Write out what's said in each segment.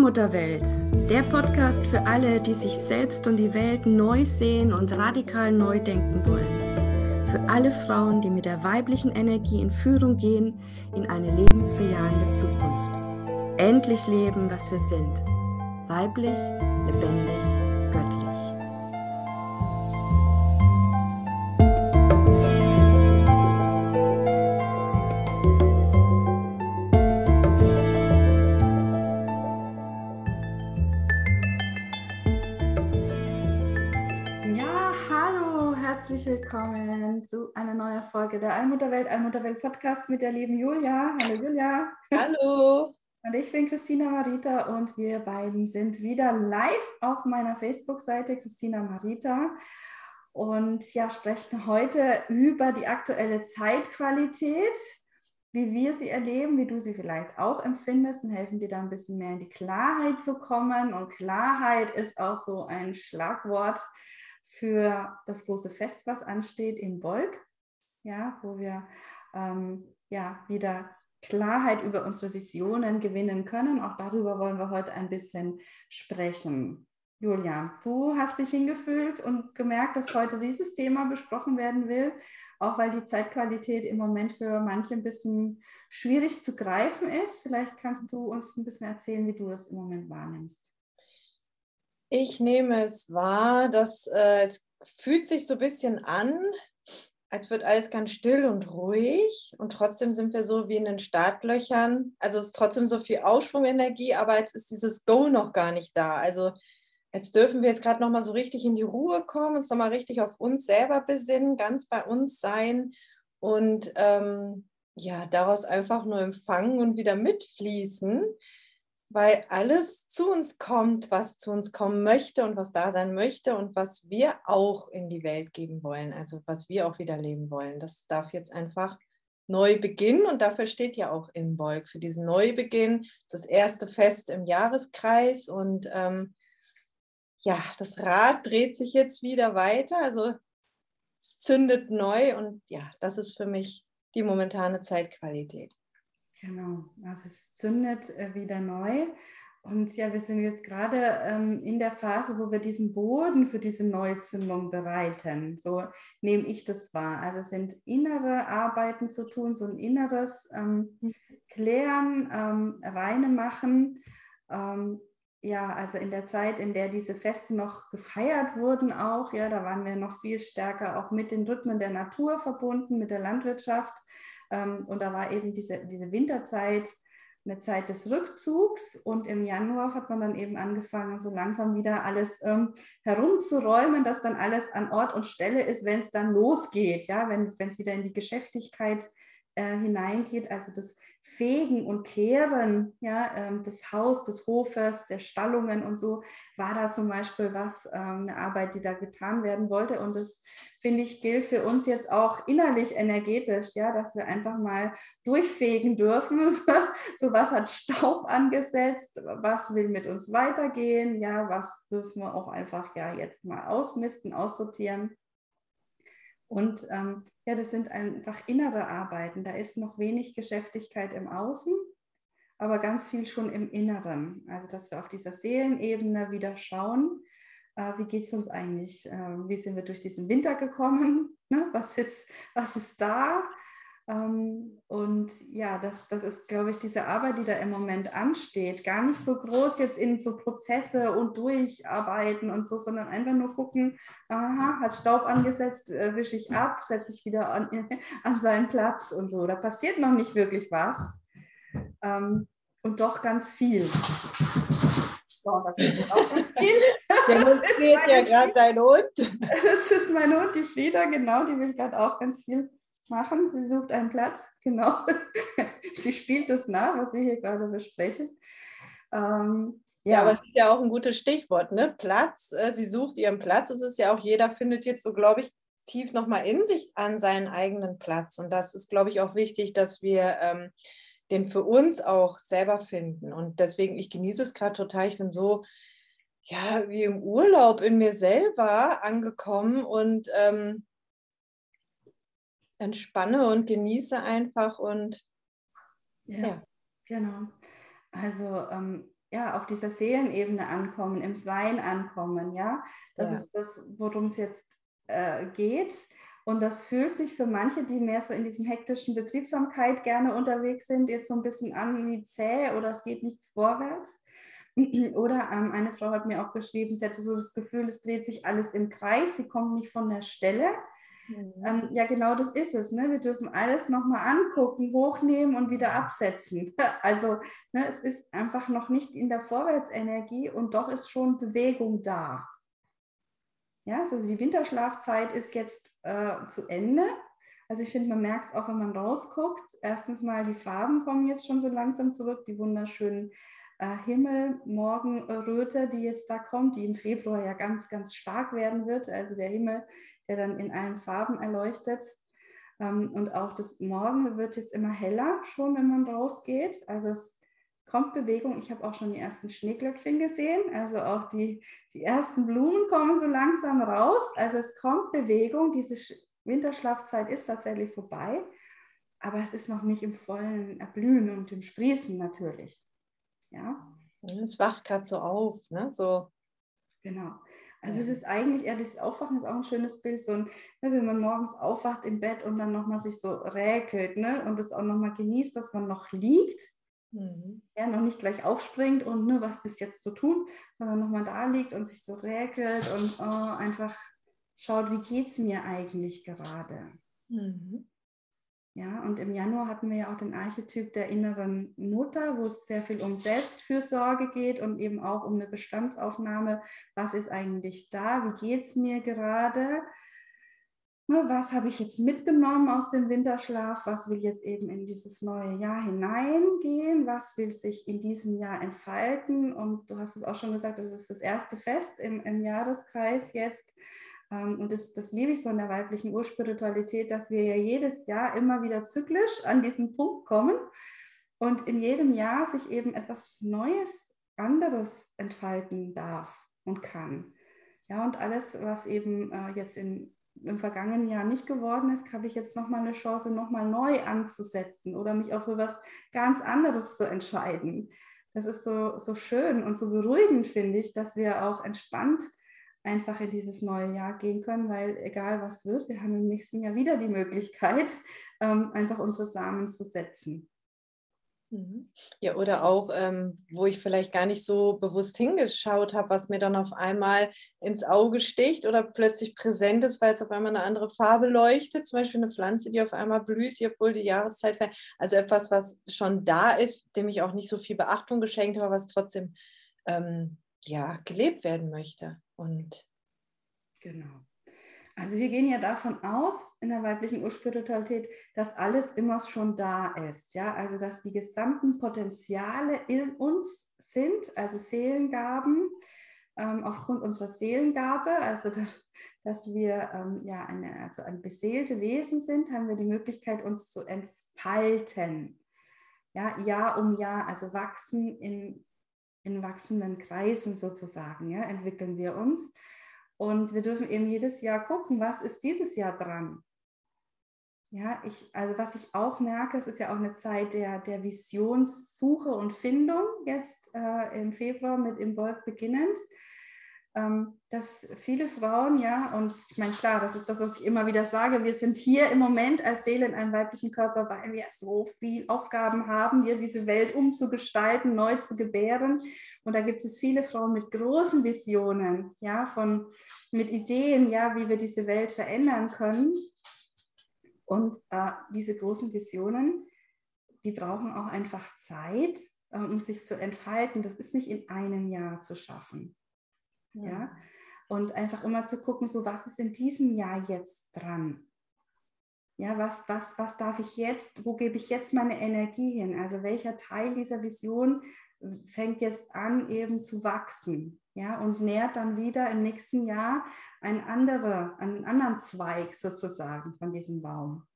Allmutterwelt, der Podcast für alle, die sich selbst und die Welt neu sehen und radikal neu denken wollen. Für alle Frauen, die mit der weiblichen Energie in Führung gehen in eine lebensbejahende Zukunft. Endlich leben, was wir sind. Weiblich, lebendig, göttlich. Folge der Allmutterwelt, Allmutterwelt Podcast mit der lieben Julia. Hallo Julia. Hallo. Und ich bin Christina Marita und wir beiden sind wieder live auf meiner Facebook-Seite Christina Marita und ja, sprechen heute über die aktuelle Zeitqualität, wie wir sie erleben, wie du sie vielleicht auch empfindest und helfen dir da ein bisschen mehr in die Klarheit zu kommen. Und Klarheit ist auch so ein Schlagwort für das große Fest, was ansteht in Bolk, ja, wo wir ähm, ja wieder Klarheit über unsere Visionen gewinnen können. Auch darüber wollen wir heute ein bisschen sprechen. Julia, du hast dich hingefühlt und gemerkt, dass heute dieses Thema besprochen werden will, auch weil die Zeitqualität im Moment für manche ein bisschen schwierig zu greifen ist. Vielleicht kannst du uns ein bisschen erzählen, wie du das im Moment wahrnimmst. Ich nehme es wahr, dass äh, es fühlt sich so ein bisschen an, als wird alles ganz still und ruhig und trotzdem sind wir so wie in den Startlöchern. Also es ist trotzdem so viel Aufschwungenergie, aber jetzt ist dieses Go noch gar nicht da. Also jetzt dürfen wir jetzt gerade noch mal so richtig in die Ruhe kommen, uns noch mal richtig auf uns selber besinnen, ganz bei uns sein und ähm, ja daraus einfach nur empfangen und wieder mitfließen weil alles zu uns kommt, was zu uns kommen möchte und was da sein möchte und was wir auch in die Welt geben wollen, also was wir auch wieder leben wollen. Das darf jetzt einfach neu beginnen und dafür steht ja auch Imbolg, für diesen Neubeginn, das erste Fest im Jahreskreis und ähm, ja, das Rad dreht sich jetzt wieder weiter, also zündet neu und ja, das ist für mich die momentane Zeitqualität. Genau, also es zündet äh, wieder neu. Und ja, wir sind jetzt gerade ähm, in der Phase, wo wir diesen Boden für diese Neuzündung bereiten. So nehme ich das wahr. Also es sind innere Arbeiten zu tun, so ein inneres ähm, Klären, ähm, Reine machen. Ähm, ja, also in der Zeit, in der diese Feste noch gefeiert wurden, auch, ja, da waren wir noch viel stärker auch mit den Rhythmen der Natur verbunden, mit der Landwirtschaft. Ähm, und da war eben diese, diese Winterzeit eine Zeit des Rückzugs. Und im Januar hat man dann eben angefangen, so langsam wieder alles ähm, herumzuräumen, dass dann alles an Ort und Stelle ist, wenn es dann losgeht, ja, wenn es wieder in die Geschäftigkeit äh, hineingeht, also das Fegen und Kehren ja, ähm, des Haus, des Hofes, der Stallungen und so, war da zum Beispiel was, ähm, eine Arbeit, die da getan werden wollte. Und das, finde ich, gilt für uns jetzt auch innerlich energetisch, ja, dass wir einfach mal durchfegen dürfen. so was hat Staub angesetzt, was will mit uns weitergehen, ja, was dürfen wir auch einfach ja jetzt mal ausmisten, aussortieren. Und ähm, ja, das sind einfach innere Arbeiten. Da ist noch wenig Geschäftigkeit im Außen, aber ganz viel schon im Inneren. Also, dass wir auf dieser Seelenebene wieder schauen, äh, wie geht es uns eigentlich? Äh, wie sind wir durch diesen Winter gekommen? Ne? Was, ist, was ist da? Ähm, und ja, das, das ist, glaube ich, diese Arbeit, die da im Moment ansteht, gar nicht so groß jetzt in so Prozesse und Durcharbeiten und so, sondern einfach nur gucken, aha, hat Staub angesetzt, äh, wische ich ab, setze ich wieder an, an seinen Platz und so. Da passiert noch nicht wirklich was. Ähm, und doch ganz viel. So, da passiert auch ganz viel. Der Hund ja gerade dein Hund. Das ist mein Hund, die Frieda, genau, die will gerade auch ganz viel machen. Sie sucht einen Platz, genau. Sie spielt das nach, was wir hier gerade besprechen. Ähm, ja. ja, aber das ist ja auch ein gutes Stichwort, ne? Platz. Äh, sie sucht ihren Platz. Es ist ja auch, jeder findet jetzt so, glaube ich, tief nochmal in sich an seinen eigenen Platz. Und das ist, glaube ich, auch wichtig, dass wir ähm, den für uns auch selber finden. Und deswegen, ich genieße es gerade total. Ich bin so, ja, wie im Urlaub in mir selber angekommen und ähm, entspanne und genieße einfach und ja, ja. genau. Also ähm, ja, auf dieser Seelenebene ankommen, im Sein ankommen, ja. Das ja. ist das, worum es jetzt äh, geht. Und das fühlt sich für manche, die mehr so in diesem hektischen Betriebsamkeit gerne unterwegs sind, jetzt so ein bisschen an wie zäh oder es geht nichts vorwärts. Oder ähm, eine Frau hat mir auch geschrieben, sie hatte so das Gefühl, es dreht sich alles im Kreis, sie kommt nicht von der Stelle. Ähm, ja, genau das ist es. Ne? Wir dürfen alles nochmal angucken, hochnehmen und wieder absetzen. Also ne, es ist einfach noch nicht in der Vorwärtsenergie und doch ist schon Bewegung da. Ja, also die Winterschlafzeit ist jetzt äh, zu Ende. Also ich finde, man merkt es auch, wenn man rausguckt. Erstens mal, die Farben kommen jetzt schon so langsam zurück, die wunderschönen äh, Himmel, Morgenröte, die jetzt da kommt, die im Februar ja ganz, ganz stark werden wird. Also der Himmel, der dann in allen Farben erleuchtet. Ähm, und auch das Morgen wird jetzt immer heller, schon wenn man rausgeht. Also es kommt Bewegung. Ich habe auch schon die ersten Schneeglöckchen gesehen. Also auch die, die ersten Blumen kommen so langsam raus. Also es kommt Bewegung. Diese Winterschlafzeit ist tatsächlich vorbei. Aber es ist noch nicht im vollen Erblühen und im Sprießen natürlich. Ja. Es wacht gerade so auf, ne? So. Genau. Also ja. es ist eigentlich eher dieses Aufwachen ist auch ein schönes Bild, so ein, ne, wenn man morgens aufwacht im Bett und dann nochmal sich so räkelt ne, und es auch nochmal genießt, dass man noch liegt, mhm. ja, noch nicht gleich aufspringt und ne, was ist jetzt zu tun, sondern nochmal da liegt und sich so räkelt und oh, einfach schaut, wie geht es mir eigentlich gerade. Mhm. Ja, und im Januar hatten wir ja auch den Archetyp der inneren Mutter, wo es sehr viel um Selbstfürsorge geht und eben auch um eine Bestandsaufnahme. Was ist eigentlich da? Wie geht es mir gerade? Ne, was habe ich jetzt mitgenommen aus dem Winterschlaf? Was will jetzt eben in dieses neue Jahr hineingehen? Was will sich in diesem Jahr entfalten? Und du hast es auch schon gesagt, das ist das erste Fest im, im Jahreskreis jetzt. Ähm, und das, das liebe ich so in der weiblichen Urspiritualität, dass wir ja jedes Jahr immer wieder zyklisch an diesen Punkt kommen und in jedem Jahr sich eben etwas Neues, anderes entfalten darf und kann. Ja, und alles, was eben äh, jetzt in, im vergangenen Jahr nicht geworden ist, habe ich jetzt nochmal eine Chance, nochmal neu anzusetzen oder mich auch für was ganz anderes zu entscheiden. Das ist so, so schön und so beruhigend, finde ich, dass wir auch entspannt einfach in dieses neue Jahr gehen können, weil egal was wird, wir haben im nächsten Jahr wieder die Möglichkeit, ähm, einfach unsere Samen zu setzen. Mhm. Ja, oder auch, ähm, wo ich vielleicht gar nicht so bewusst hingeschaut habe, was mir dann auf einmal ins Auge sticht oder plötzlich präsent ist, weil es auf einmal eine andere Farbe leuchtet. Zum Beispiel eine Pflanze, die auf einmal blüht, obwohl die Jahreszeit fällt. Also etwas, was schon da ist, dem ich auch nicht so viel Beachtung geschenkt habe, was trotzdem ähm, ja, gelebt werden möchte. Und genau. Also wir gehen ja davon aus in der weiblichen Urspiritualität, dass alles immer schon da ist. Ja, also dass die gesamten Potenziale in uns sind, also Seelengaben ähm, aufgrund unserer Seelengabe, also dass, dass wir ähm, ja eine, also ein beseelte Wesen sind, haben wir die Möglichkeit, uns zu entfalten. Ja, Jahr um Jahr, also wachsen in in wachsenden Kreisen sozusagen, ja, entwickeln wir uns. Und wir dürfen eben jedes Jahr gucken, was ist dieses Jahr dran. Ja, ich, also was ich auch merke, es ist ja auch eine Zeit der, der Visionssuche und Findung jetzt äh, im Februar mit im beginnend. Ähm, dass viele Frauen, ja, und ich meine, klar, das ist das, was ich immer wieder sage, wir sind hier im Moment als Seele in einem weiblichen Körper, weil wir so viel Aufgaben haben, hier diese Welt umzugestalten, neu zu gebären. Und da gibt es viele Frauen mit großen Visionen, ja, von, mit Ideen, ja, wie wir diese Welt verändern können. Und äh, diese großen Visionen, die brauchen auch einfach Zeit, äh, um sich zu entfalten. Das ist nicht in einem Jahr zu schaffen. Ja. Und einfach immer zu gucken, so was ist in diesem Jahr jetzt dran? Ja, was, was, was darf ich jetzt, wo gebe ich jetzt meine Energie hin? Also welcher Teil dieser Vision fängt jetzt an, eben zu wachsen, ja, und nährt dann wieder im nächsten Jahr einen, andere, einen anderen Zweig sozusagen von diesem Baum.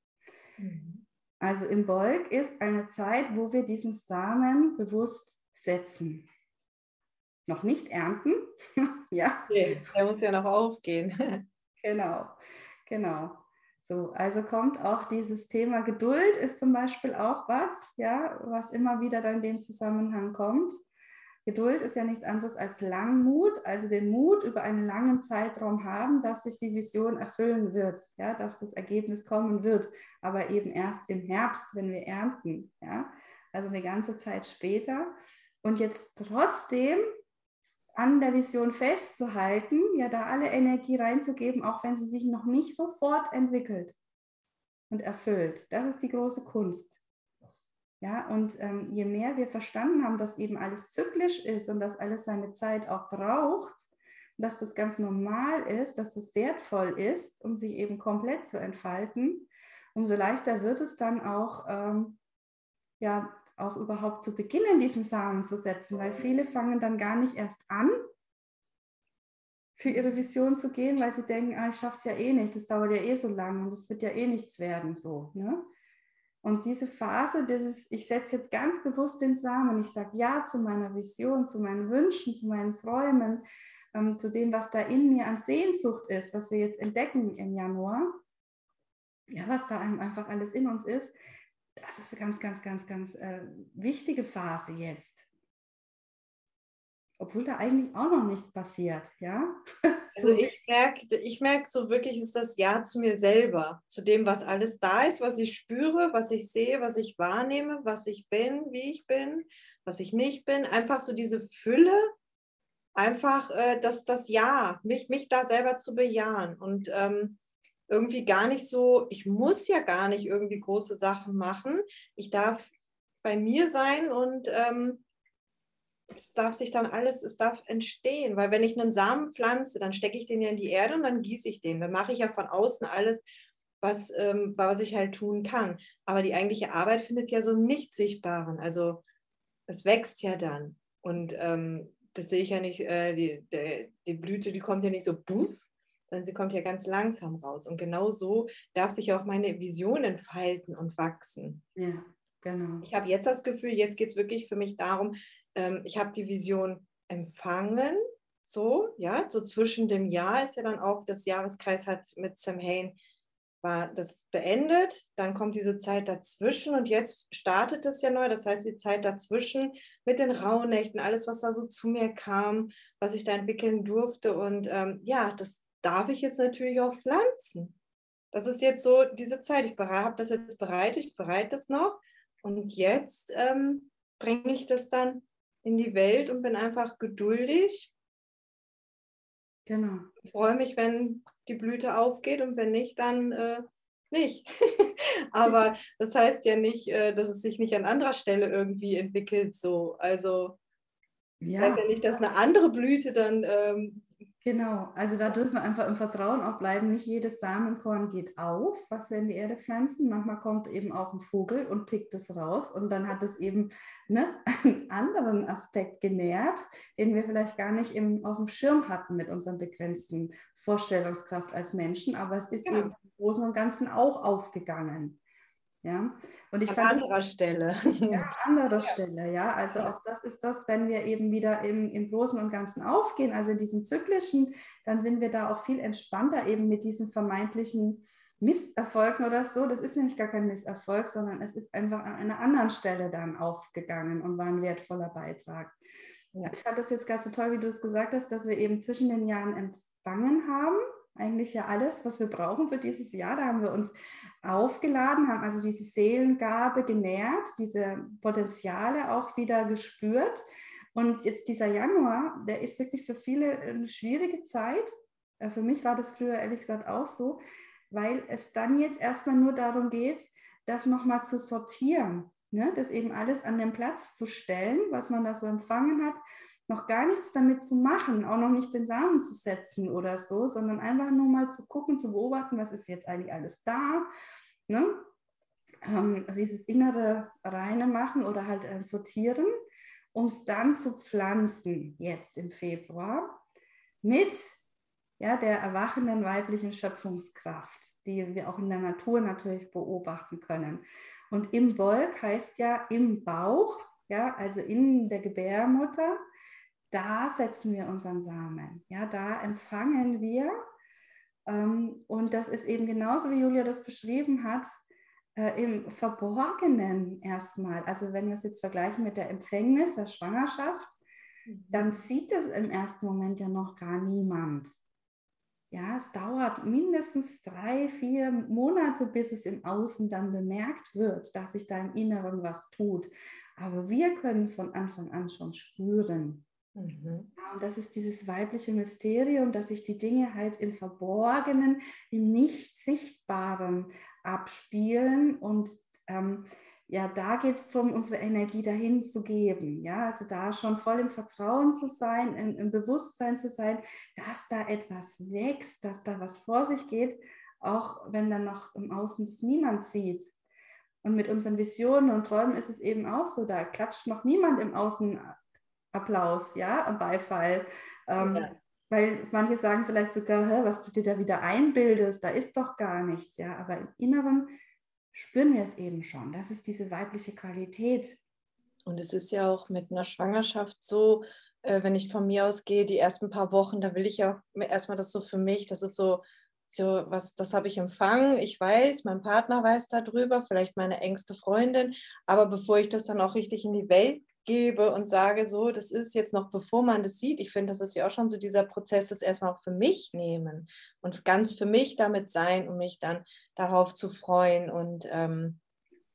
Mhm. Also im Bolk ist eine Zeit, wo wir diesen Samen bewusst setzen noch nicht ernten. ja. Okay, der muss ja noch aufgehen. genau, genau. So, also kommt auch dieses Thema Geduld ist zum Beispiel auch was, ja, was immer wieder dann in dem Zusammenhang kommt. Geduld ist ja nichts anderes als Langmut, also den Mut über einen langen Zeitraum haben, dass sich die Vision erfüllen wird, ja, dass das Ergebnis kommen wird, aber eben erst im Herbst, wenn wir ernten, ja, also eine ganze Zeit später. Und jetzt trotzdem an der Vision festzuhalten, ja, da alle Energie reinzugeben, auch wenn sie sich noch nicht sofort entwickelt und erfüllt. Das ist die große Kunst. Ja, und ähm, je mehr wir verstanden haben, dass eben alles zyklisch ist und dass alles seine Zeit auch braucht, dass das ganz normal ist, dass das wertvoll ist, um sich eben komplett zu entfalten, umso leichter wird es dann auch, ähm, ja, auch überhaupt zu beginnen, diesen Samen zu setzen, weil viele fangen dann gar nicht erst an, für ihre Vision zu gehen, weil sie denken, ah, ich schaffe es ja eh nicht, das dauert ja eh so lange und es wird ja eh nichts werden, so. Ne? Und diese Phase, dieses, ich setze jetzt ganz bewusst den Samen, ich sage Ja zu meiner Vision, zu meinen Wünschen, zu meinen Träumen, ähm, zu dem, was da in mir an Sehnsucht ist, was wir jetzt entdecken im Januar, ja, was da einfach alles in uns ist, das ist eine ganz, ganz, ganz, ganz äh, wichtige Phase jetzt obwohl da eigentlich auch noch nichts passiert, ja. Also ich merke, ich merke so wirklich, ist das Ja zu mir selber, zu dem, was alles da ist, was ich spüre, was ich sehe, was ich wahrnehme, was ich bin, wie ich bin, was ich nicht bin. Einfach so diese Fülle, einfach äh, das, das Ja, mich, mich da selber zu bejahen und ähm, irgendwie gar nicht so, ich muss ja gar nicht irgendwie große Sachen machen. Ich darf bei mir sein und ähm, es darf sich dann alles, es darf entstehen, weil wenn ich einen Samen pflanze, dann stecke ich den ja in die Erde und dann gieße ich den. Dann mache ich ja von außen alles, was, ähm, was ich halt tun kann. Aber die eigentliche Arbeit findet ja so im Nicht-Sichtbaren. Also es wächst ja dann. Und ähm, das sehe ich ja nicht, äh, die, die, die Blüte, die kommt ja nicht so buff, sondern sie kommt ja ganz langsam raus. Und genau so darf sich auch meine Vision entfalten und wachsen. Ja, genau. Ich habe jetzt das Gefühl, jetzt geht es wirklich für mich darum, ähm, ich habe die Vision empfangen, so, ja, so zwischen dem Jahr ist ja dann auch, das Jahreskreis hat mit Sam Hain war das beendet, dann kommt diese Zeit dazwischen und jetzt startet es ja neu, das heißt die Zeit dazwischen mit den Rauhnächten, alles, was da so zu mir kam, was ich da entwickeln durfte und ähm, ja, das darf ich jetzt natürlich auch pflanzen. Das ist jetzt so diese Zeit, ich habe das jetzt bereit, ich bereite das noch und jetzt ähm, bringe ich das dann in die Welt und bin einfach geduldig. Genau. Ich freue mich, wenn die Blüte aufgeht und wenn nicht, dann äh, nicht. Aber das heißt ja nicht, äh, dass es sich nicht an anderer Stelle irgendwie entwickelt so. Also ja. heißt ja nicht, dass eine andere Blüte dann ähm, Genau, also da dürfen wir einfach im Vertrauen auch bleiben. Nicht jedes Samenkorn geht auf, was wir in die Erde pflanzen. Manchmal kommt eben auch ein Vogel und pickt es raus und dann hat es eben ne, einen anderen Aspekt genährt, den wir vielleicht gar nicht im, auf dem Schirm hatten mit unserer begrenzten Vorstellungskraft als Menschen, aber es ist genau. eben im Großen und Ganzen auch aufgegangen. Ja, und ich an fand, anderer Stelle. Ja, an anderer ja. Stelle, ja. Also auch das ist das, wenn wir eben wieder im, im Großen und Ganzen aufgehen, also in diesem zyklischen, dann sind wir da auch viel entspannter eben mit diesen vermeintlichen Misserfolgen oder so. Das ist nämlich gar kein Misserfolg, sondern es ist einfach an einer anderen Stelle dann aufgegangen und war ein wertvoller Beitrag. Ja. Ich fand das jetzt gerade so toll, wie du es gesagt hast, dass wir eben zwischen den Jahren empfangen haben eigentlich ja alles, was wir brauchen für dieses Jahr. Da haben wir uns aufgeladen, haben also diese Seelengabe genährt, diese Potenziale auch wieder gespürt. Und jetzt dieser Januar, der ist wirklich für viele eine schwierige Zeit. Äh, für mich war das früher ehrlich gesagt auch so, weil es dann jetzt erstmal nur darum geht, das nochmal zu sortieren, ne? das eben alles an den Platz zu stellen, was man da so empfangen hat noch gar nichts damit zu machen, auch noch nicht den Samen zu setzen oder so, sondern einfach nur mal zu gucken, zu beobachten, was ist jetzt eigentlich alles da. Ne? Ähm, also dieses innere Reine machen oder halt äh, sortieren, um es dann zu pflanzen, jetzt im Februar, mit ja, der erwachenden weiblichen Schöpfungskraft, die wir auch in der Natur natürlich beobachten können. Und im Bolk heißt ja im Bauch, ja, also in der Gebärmutter, da setzen wir unseren Samen. Ja, da empfangen wir. Ähm, und das ist eben genauso, wie Julia das beschrieben hat, äh, im Verborgenen erstmal. Also wenn wir es jetzt vergleichen mit der Empfängnis, der Schwangerschaft, mhm. dann sieht es im ersten Moment ja noch gar niemand. Ja, es dauert mindestens drei, vier Monate, bis es im Außen dann bemerkt wird, dass sich da im Inneren was tut. Aber wir können es von Anfang an schon spüren. Mhm. und das ist dieses weibliche Mysterium, dass sich die Dinge halt im Verborgenen, im Nicht-Sichtbaren abspielen. Und ähm, ja, da geht es darum, unsere Energie dahin zu geben. Ja, also da schon voll im Vertrauen zu sein, im, im Bewusstsein zu sein, dass da etwas wächst, dass da was vor sich geht, auch wenn dann noch im Außen das niemand sieht. Und mit unseren Visionen und Träumen ist es eben auch so, da klatscht noch niemand im Außen Applaus, ja, Beifall. Ähm, ja. Weil manche sagen vielleicht sogar, was du dir da wieder einbildest, da ist doch gar nichts, ja. Aber im Inneren spüren wir es eben schon. Das ist diese weibliche Qualität. Und es ist ja auch mit einer Schwangerschaft so, äh, wenn ich von mir aus gehe, die ersten paar Wochen, da will ich ja erstmal das so für mich, das ist so, so was, das habe ich empfangen. Ich weiß, mein Partner weiß darüber, vielleicht meine engste Freundin, aber bevor ich das dann auch richtig in die Welt gebe und sage, so, das ist jetzt noch, bevor man das sieht, ich finde, das ist ja auch schon so dieser Prozess, das erstmal auch für mich nehmen und ganz für mich damit sein, um mich dann darauf zu freuen und ähm,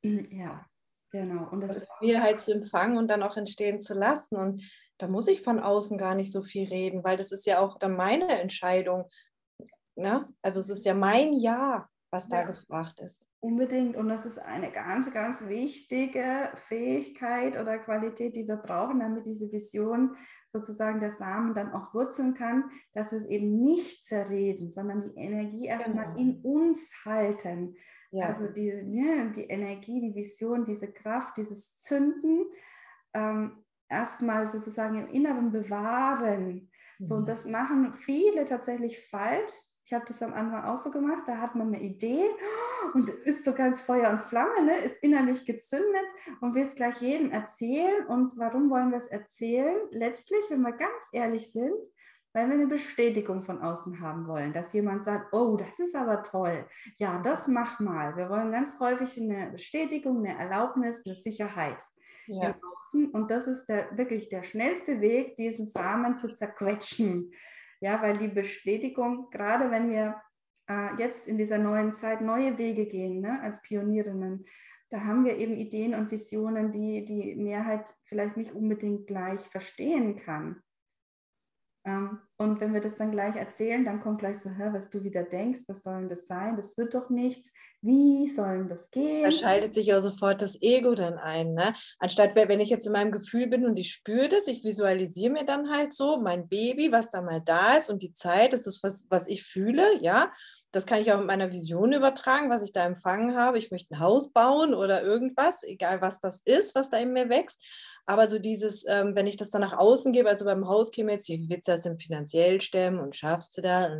ja, genau. Und das, das ist mir halt zu empfangen und dann auch entstehen zu lassen. Und da muss ich von außen gar nicht so viel reden, weil das ist ja auch dann meine Entscheidung. Ne? Also es ist ja mein Ja, was da ja. gefragt ist. Unbedingt. Und das ist eine ganz, ganz wichtige Fähigkeit oder Qualität, die wir brauchen, damit diese Vision sozusagen der Samen dann auch wurzeln kann, dass wir es eben nicht zerreden, sondern die Energie erstmal genau. in uns halten. Ja. Also die, ja, die Energie, die Vision, diese Kraft, dieses Zünden ähm, erstmal sozusagen im Inneren bewahren. Mhm. So, und mhm. das machen viele tatsächlich falsch ich habe das am Anfang auch so gemacht, da hat man eine Idee und ist so ganz Feuer und Flamme, ne? ist innerlich gezündet und will es gleich jedem erzählen. Und warum wollen wir es erzählen? Letztlich, wenn wir ganz ehrlich sind, weil wir eine Bestätigung von außen haben wollen, dass jemand sagt, oh, das ist aber toll, ja, das mach mal. Wir wollen ganz häufig eine Bestätigung, eine Erlaubnis, eine Sicherheit. Ja. Und das ist der, wirklich der schnellste Weg, diesen Samen zu zerquetschen. Ja, weil die Bestätigung, gerade wenn wir äh, jetzt in dieser neuen Zeit neue Wege gehen, ne, als Pionierinnen, da haben wir eben Ideen und Visionen, die die Mehrheit vielleicht nicht unbedingt gleich verstehen kann. Ähm, und wenn wir das dann gleich erzählen, dann kommt gleich so, was du wieder denkst, was soll denn das sein? Das wird doch nichts. Wie soll denn das gehen? Da schaltet sich ja sofort das Ego dann ein. Ne? Anstatt, wenn ich jetzt in meinem Gefühl bin und ich spüre das, ich visualisiere mir dann halt so mein Baby, was da mal da ist und die Zeit, das ist was, was ich fühle, ja. Das kann ich auch mit meiner Vision übertragen, was ich da empfangen habe. Ich möchte ein Haus bauen oder irgendwas, egal was das ist, was da in mir wächst. Aber so dieses, ähm, wenn ich das dann nach außen gebe, also beim Haus käme jetzt, wie willst du das denn finanziell stemmen und schaffst du da?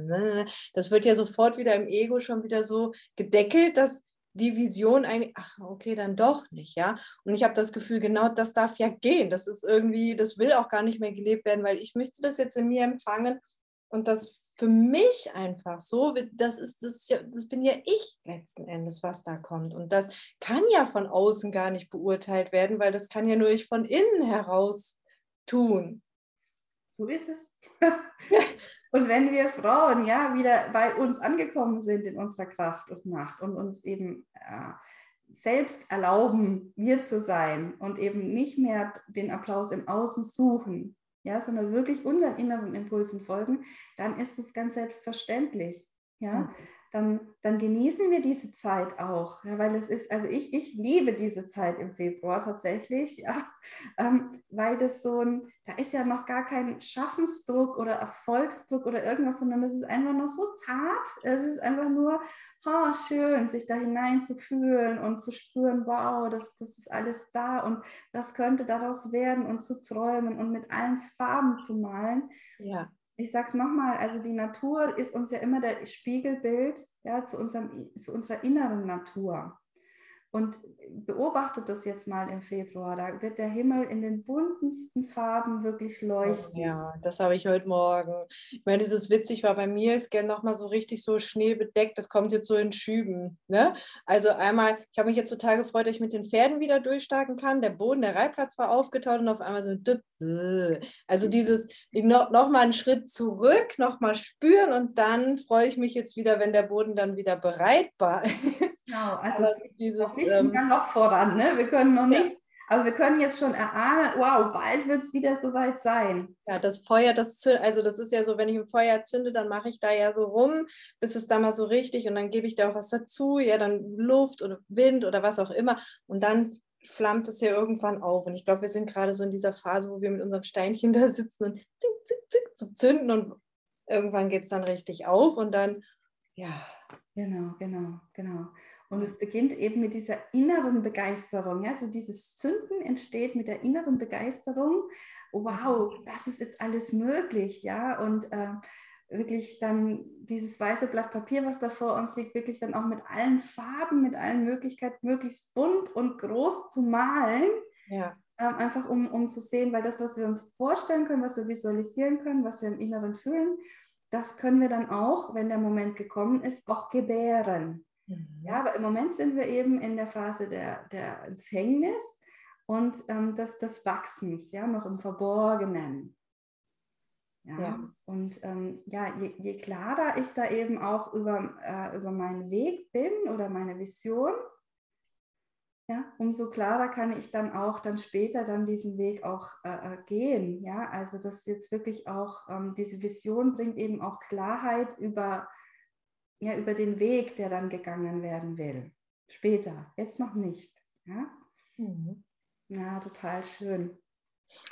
Das wird ja sofort wieder im Ego schon wieder so gedeckelt, dass die Vision eigentlich, ach, okay, dann doch nicht, ja. Und ich habe das Gefühl, genau das darf ja gehen. Das ist irgendwie, das will auch gar nicht mehr gelebt werden, weil ich möchte das jetzt in mir empfangen und das für mich einfach so, das ist, das, ist ja, das bin ja ich letzten Endes, was da kommt. Und das kann ja von außen gar nicht beurteilt werden, weil das kann ja nur ich von innen heraus tun. So ist es. und wenn wir Frauen ja wieder bei uns angekommen sind in unserer Kraft und Macht und uns eben äh, selbst erlauben, wir zu sein und eben nicht mehr den Applaus im Außen suchen, ja, sondern wirklich unseren inneren Impulsen folgen, dann ist es ganz selbstverständlich. Ja, dann, dann genießen wir diese Zeit auch, ja, weil es ist, also ich, ich liebe diese Zeit im Februar tatsächlich, ja, ähm, weil das so ein, da ist ja noch gar kein Schaffensdruck oder Erfolgsdruck oder irgendwas, sondern es ist einfach noch so zart, es ist einfach nur oh, schön, sich da hineinzufühlen und zu spüren, wow, das, das ist alles da und das könnte daraus werden und zu träumen und mit allen Farben zu malen. Ja ich sage es nochmal, also die Natur ist uns ja immer der Spiegelbild ja, zu, unserem, zu unserer inneren Natur. Und beobachtet das jetzt mal im Februar. Da wird der Himmel in den buntesten Farben wirklich leuchten. Ja, das habe ich heute Morgen. Ich meine, das ist witzig, weil bei mir ist gerne nochmal so richtig so schneebedeckt. Das kommt jetzt so in Schüben. Ne? Also einmal, ich habe mich jetzt total gefreut, dass ich mit den Pferden wieder durchstarten kann. Der Boden, der Reitplatz war aufgetaut und auf einmal so. Also dieses noch, noch mal einen Schritt zurück, noch mal spüren und dann freue ich mich jetzt wieder, wenn der Boden dann wieder bereitbar ist. Genau, also aber es dieses, noch nicht ähm, noch voran, ne? Wir können noch nicht, aber wir können jetzt schon erahnen, wow, bald wird es wieder soweit sein. Ja, das Feuer, das also das ist ja so, wenn ich ein Feuer zünde, dann mache ich da ja so rum, bis es da mal so richtig und dann gebe ich da auch was dazu, ja, dann Luft oder Wind oder was auch immer und dann flammt es ja irgendwann auf. Und ich glaube, wir sind gerade so in dieser Phase, wo wir mit unserem Steinchen da sitzen und zick, zick, zick, so zünden und irgendwann geht es dann richtig auf und dann, ja. Genau, genau, genau. Und es beginnt eben mit dieser inneren Begeisterung. Ja? Also dieses Zünden entsteht mit der inneren Begeisterung. Wow, das ist jetzt alles möglich. Ja? Und äh, wirklich dann dieses weiße Blatt Papier, was da vor uns liegt, wirklich dann auch mit allen Farben, mit allen Möglichkeiten, möglichst bunt und groß zu malen. Ja. Ähm, einfach um, um zu sehen, weil das, was wir uns vorstellen können, was wir visualisieren können, was wir im Inneren fühlen, das können wir dann auch, wenn der Moment gekommen ist, auch gebären. Mhm. Ja, aber im Moment sind wir eben in der Phase der, der Empfängnis und ähm, des, des Wachsens, ja, noch im Verborgenen. Ja, ja. und ähm, ja, je, je, klarer ich da eben auch über, äh, über meinen Weg bin oder meine Vision, ja, umso klarer kann ich dann auch dann später dann diesen Weg auch äh, äh gehen. Ja, also das jetzt wirklich auch, ähm, diese Vision bringt eben auch Klarheit über ja, über den Weg, der dann gegangen werden will. Später, jetzt noch nicht. Ja, mhm. ja total schön.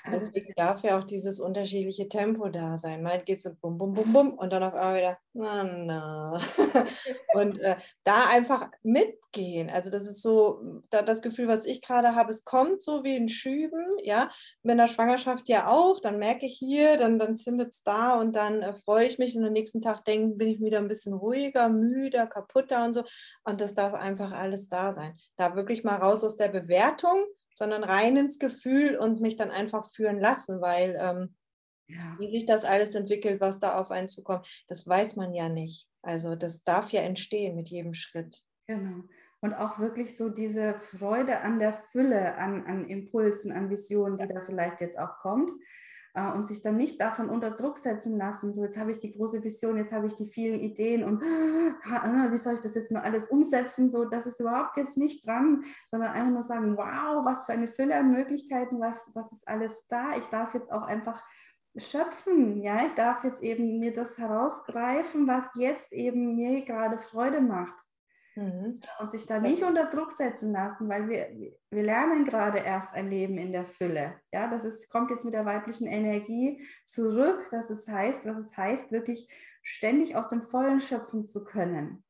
Also es darf ja auch dieses unterschiedliche Tempo da sein. Mal geht es so bum, bum, bum, bum und dann auf einmal wieder na, na. und äh, da einfach mitgehen. Also das ist so da, das Gefühl, was ich gerade habe, es kommt so wie in Schüben, ja, mit der Schwangerschaft ja auch, dann merke ich hier, dann, dann zündet es da und dann äh, freue ich mich und am nächsten Tag denke, bin ich wieder ein bisschen ruhiger, müder, kaputter und so und das darf einfach alles da sein. Da wirklich mal raus aus der Bewertung sondern rein ins Gefühl und mich dann einfach führen lassen, weil ähm, ja. wie sich das alles entwickelt, was da auf einen zukommt, das weiß man ja nicht. Also das darf ja entstehen mit jedem Schritt. Genau. Und auch wirklich so diese Freude an der Fülle, an, an Impulsen, an Visionen, die da vielleicht jetzt auch kommt und sich dann nicht davon unter Druck setzen lassen, so jetzt habe ich die große Vision, jetzt habe ich die vielen Ideen und äh, wie soll ich das jetzt nur alles umsetzen, so das ist überhaupt jetzt nicht dran, sondern einfach nur sagen, wow, was für eine Fülle an Möglichkeiten, was, was ist alles da, ich darf jetzt auch einfach schöpfen, ja, ich darf jetzt eben mir das herausgreifen, was jetzt eben mir gerade Freude macht. Mhm. Und sich da nicht unter Druck setzen lassen, weil wir, wir lernen gerade erst ein Leben in der Fülle. Ja, das ist, kommt jetzt mit der weiblichen Energie zurück, dass es heißt, was es heißt, wirklich ständig aus dem Vollen schöpfen zu können.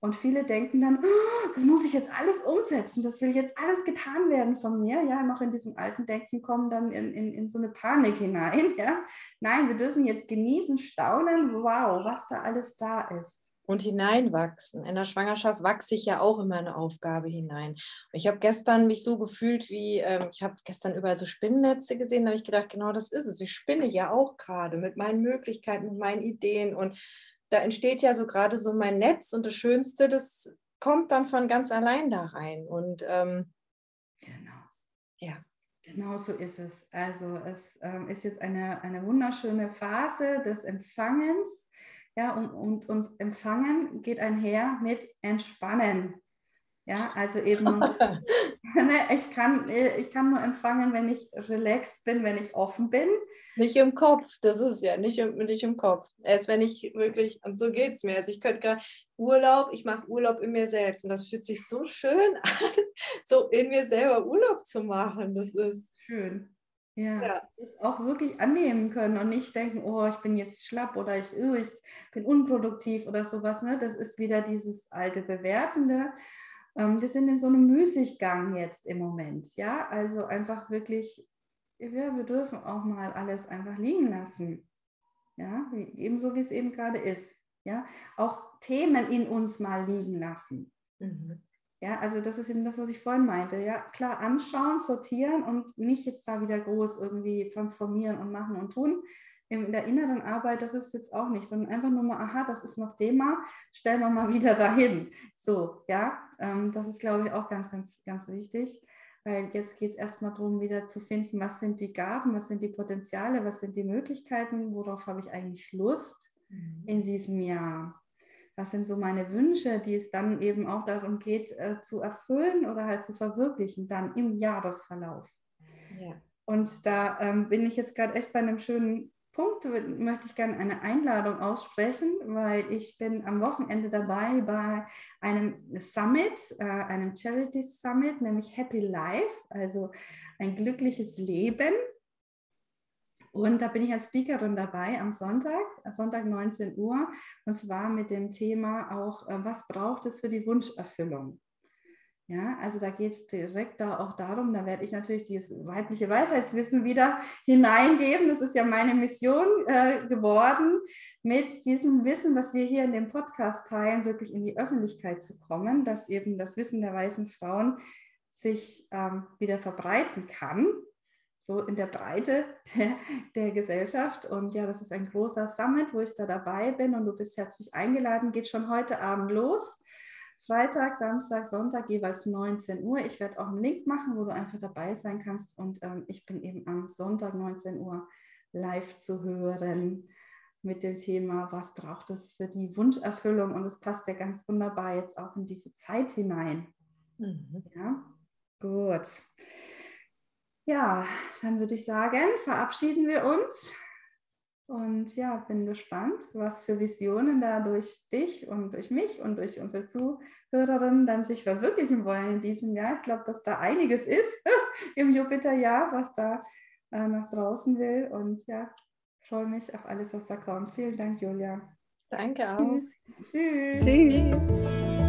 Und viele denken dann, oh, das muss ich jetzt alles umsetzen, das will jetzt alles getan werden von mir. Ja, noch in diesem alten Denken kommen dann in, in, in so eine Panik hinein. Ja? Nein, wir dürfen jetzt genießen, staunen, wow, was da alles da ist und hineinwachsen. In der Schwangerschaft wachse ich ja auch in meine Aufgabe hinein. Ich habe gestern mich so gefühlt wie, ähm, ich habe gestern überall so Spinnennetze gesehen, da habe ich gedacht, genau das ist es. Ich spinne ja auch gerade mit meinen Möglichkeiten, mit meinen Ideen und da entsteht ja so gerade so mein Netz und das Schönste, das kommt dann von ganz allein da rein. Und ähm, genau. Ja. Genau so ist es. Also es ähm, ist jetzt eine, eine wunderschöne Phase des Empfangens ja, und, und, und empfangen geht einher mit entspannen. Ja, also eben, ne, ich, kann, ich kann nur empfangen, wenn ich relaxed bin, wenn ich offen bin. Nicht im Kopf, das ist ja nicht, nicht im Kopf. Erst wenn ich wirklich, und so geht es mir. Also ich könnte gerade Urlaub, ich mache Urlaub in mir selbst und das fühlt sich so schön an, so in mir selber Urlaub zu machen. Das ist schön. Ja, ja. das auch wirklich annehmen können und nicht denken, oh, ich bin jetzt schlapp oder ich, oh, ich bin unproduktiv oder sowas. Ne? Das ist wieder dieses alte Bewertende. Ähm, wir sind in so einem Müßiggang jetzt im Moment. Ja, also einfach wirklich, ja, wir dürfen auch mal alles einfach liegen lassen. Ja, ebenso wie es eben gerade ist. Ja, auch Themen in uns mal liegen lassen. Mhm. Ja, also das ist eben das, was ich vorhin meinte. Ja, klar, anschauen, sortieren und nicht jetzt da wieder groß irgendwie transformieren und machen und tun. In der inneren Arbeit, das ist jetzt auch nicht, sondern einfach nur mal, aha, das ist noch Thema, stellen wir mal wieder dahin. So, ja, ähm, das ist, glaube ich, auch ganz, ganz, ganz wichtig, weil jetzt geht es erstmal darum, wieder zu finden, was sind die Gaben, was sind die Potenziale, was sind die Möglichkeiten, worauf habe ich eigentlich Lust mhm. in diesem Jahr was sind so meine Wünsche, die es dann eben auch darum geht äh, zu erfüllen oder halt zu verwirklichen, dann im Jahresverlauf. Ja. Und da ähm, bin ich jetzt gerade echt bei einem schönen Punkt, möchte ich gerne eine Einladung aussprechen, weil ich bin am Wochenende dabei bei einem Summit, äh, einem Charity Summit, nämlich Happy Life, also ein glückliches Leben. Und da bin ich als Speakerin dabei am Sonntag, Sonntag 19 Uhr, und zwar mit dem Thema auch, äh, was braucht es für die Wunscherfüllung? Ja, also da geht es direkt da auch darum, da werde ich natürlich dieses weibliche Weisheitswissen wieder hineingeben. Das ist ja meine Mission äh, geworden, mit diesem Wissen, was wir hier in dem Podcast teilen, wirklich in die Öffentlichkeit zu kommen, dass eben das Wissen der weißen Frauen sich ähm, wieder verbreiten kann so in der Breite der, der, Gesellschaft. Und ja, das ist ein großer Summit, wo ich da dabei bin und du bist herzlich eingeladen. Geht schon heute Abend los. Freitag, Samstag, Sonntag jeweils 19 Uhr. Ich werde auch einen Link machen, wo du einfach dabei sein kannst. Und ähm, ich bin eben am Sonntag 19 Uhr live zu hören mit dem Thema, was braucht es für die Wunscherfüllung? Und es passt ja ganz wunderbar jetzt auch in diese Zeit hinein. Mhm. Ja, gut. Ja, dann würde ich sagen, verabschieden wir uns. Und ja, bin gespannt, was für Visionen da durch dich und durch mich und durch unsere Zuhörerinnen dann sich verwirklichen wollen in diesem Jahr. Ich glaube, dass da einiges ist im Jupiterjahr, was da äh, nach draußen will. Und ja, freue mich auf alles, was da kommt. Vielen Dank, Julia. Danke auch. Tschüss. Tschüss. Tschüss.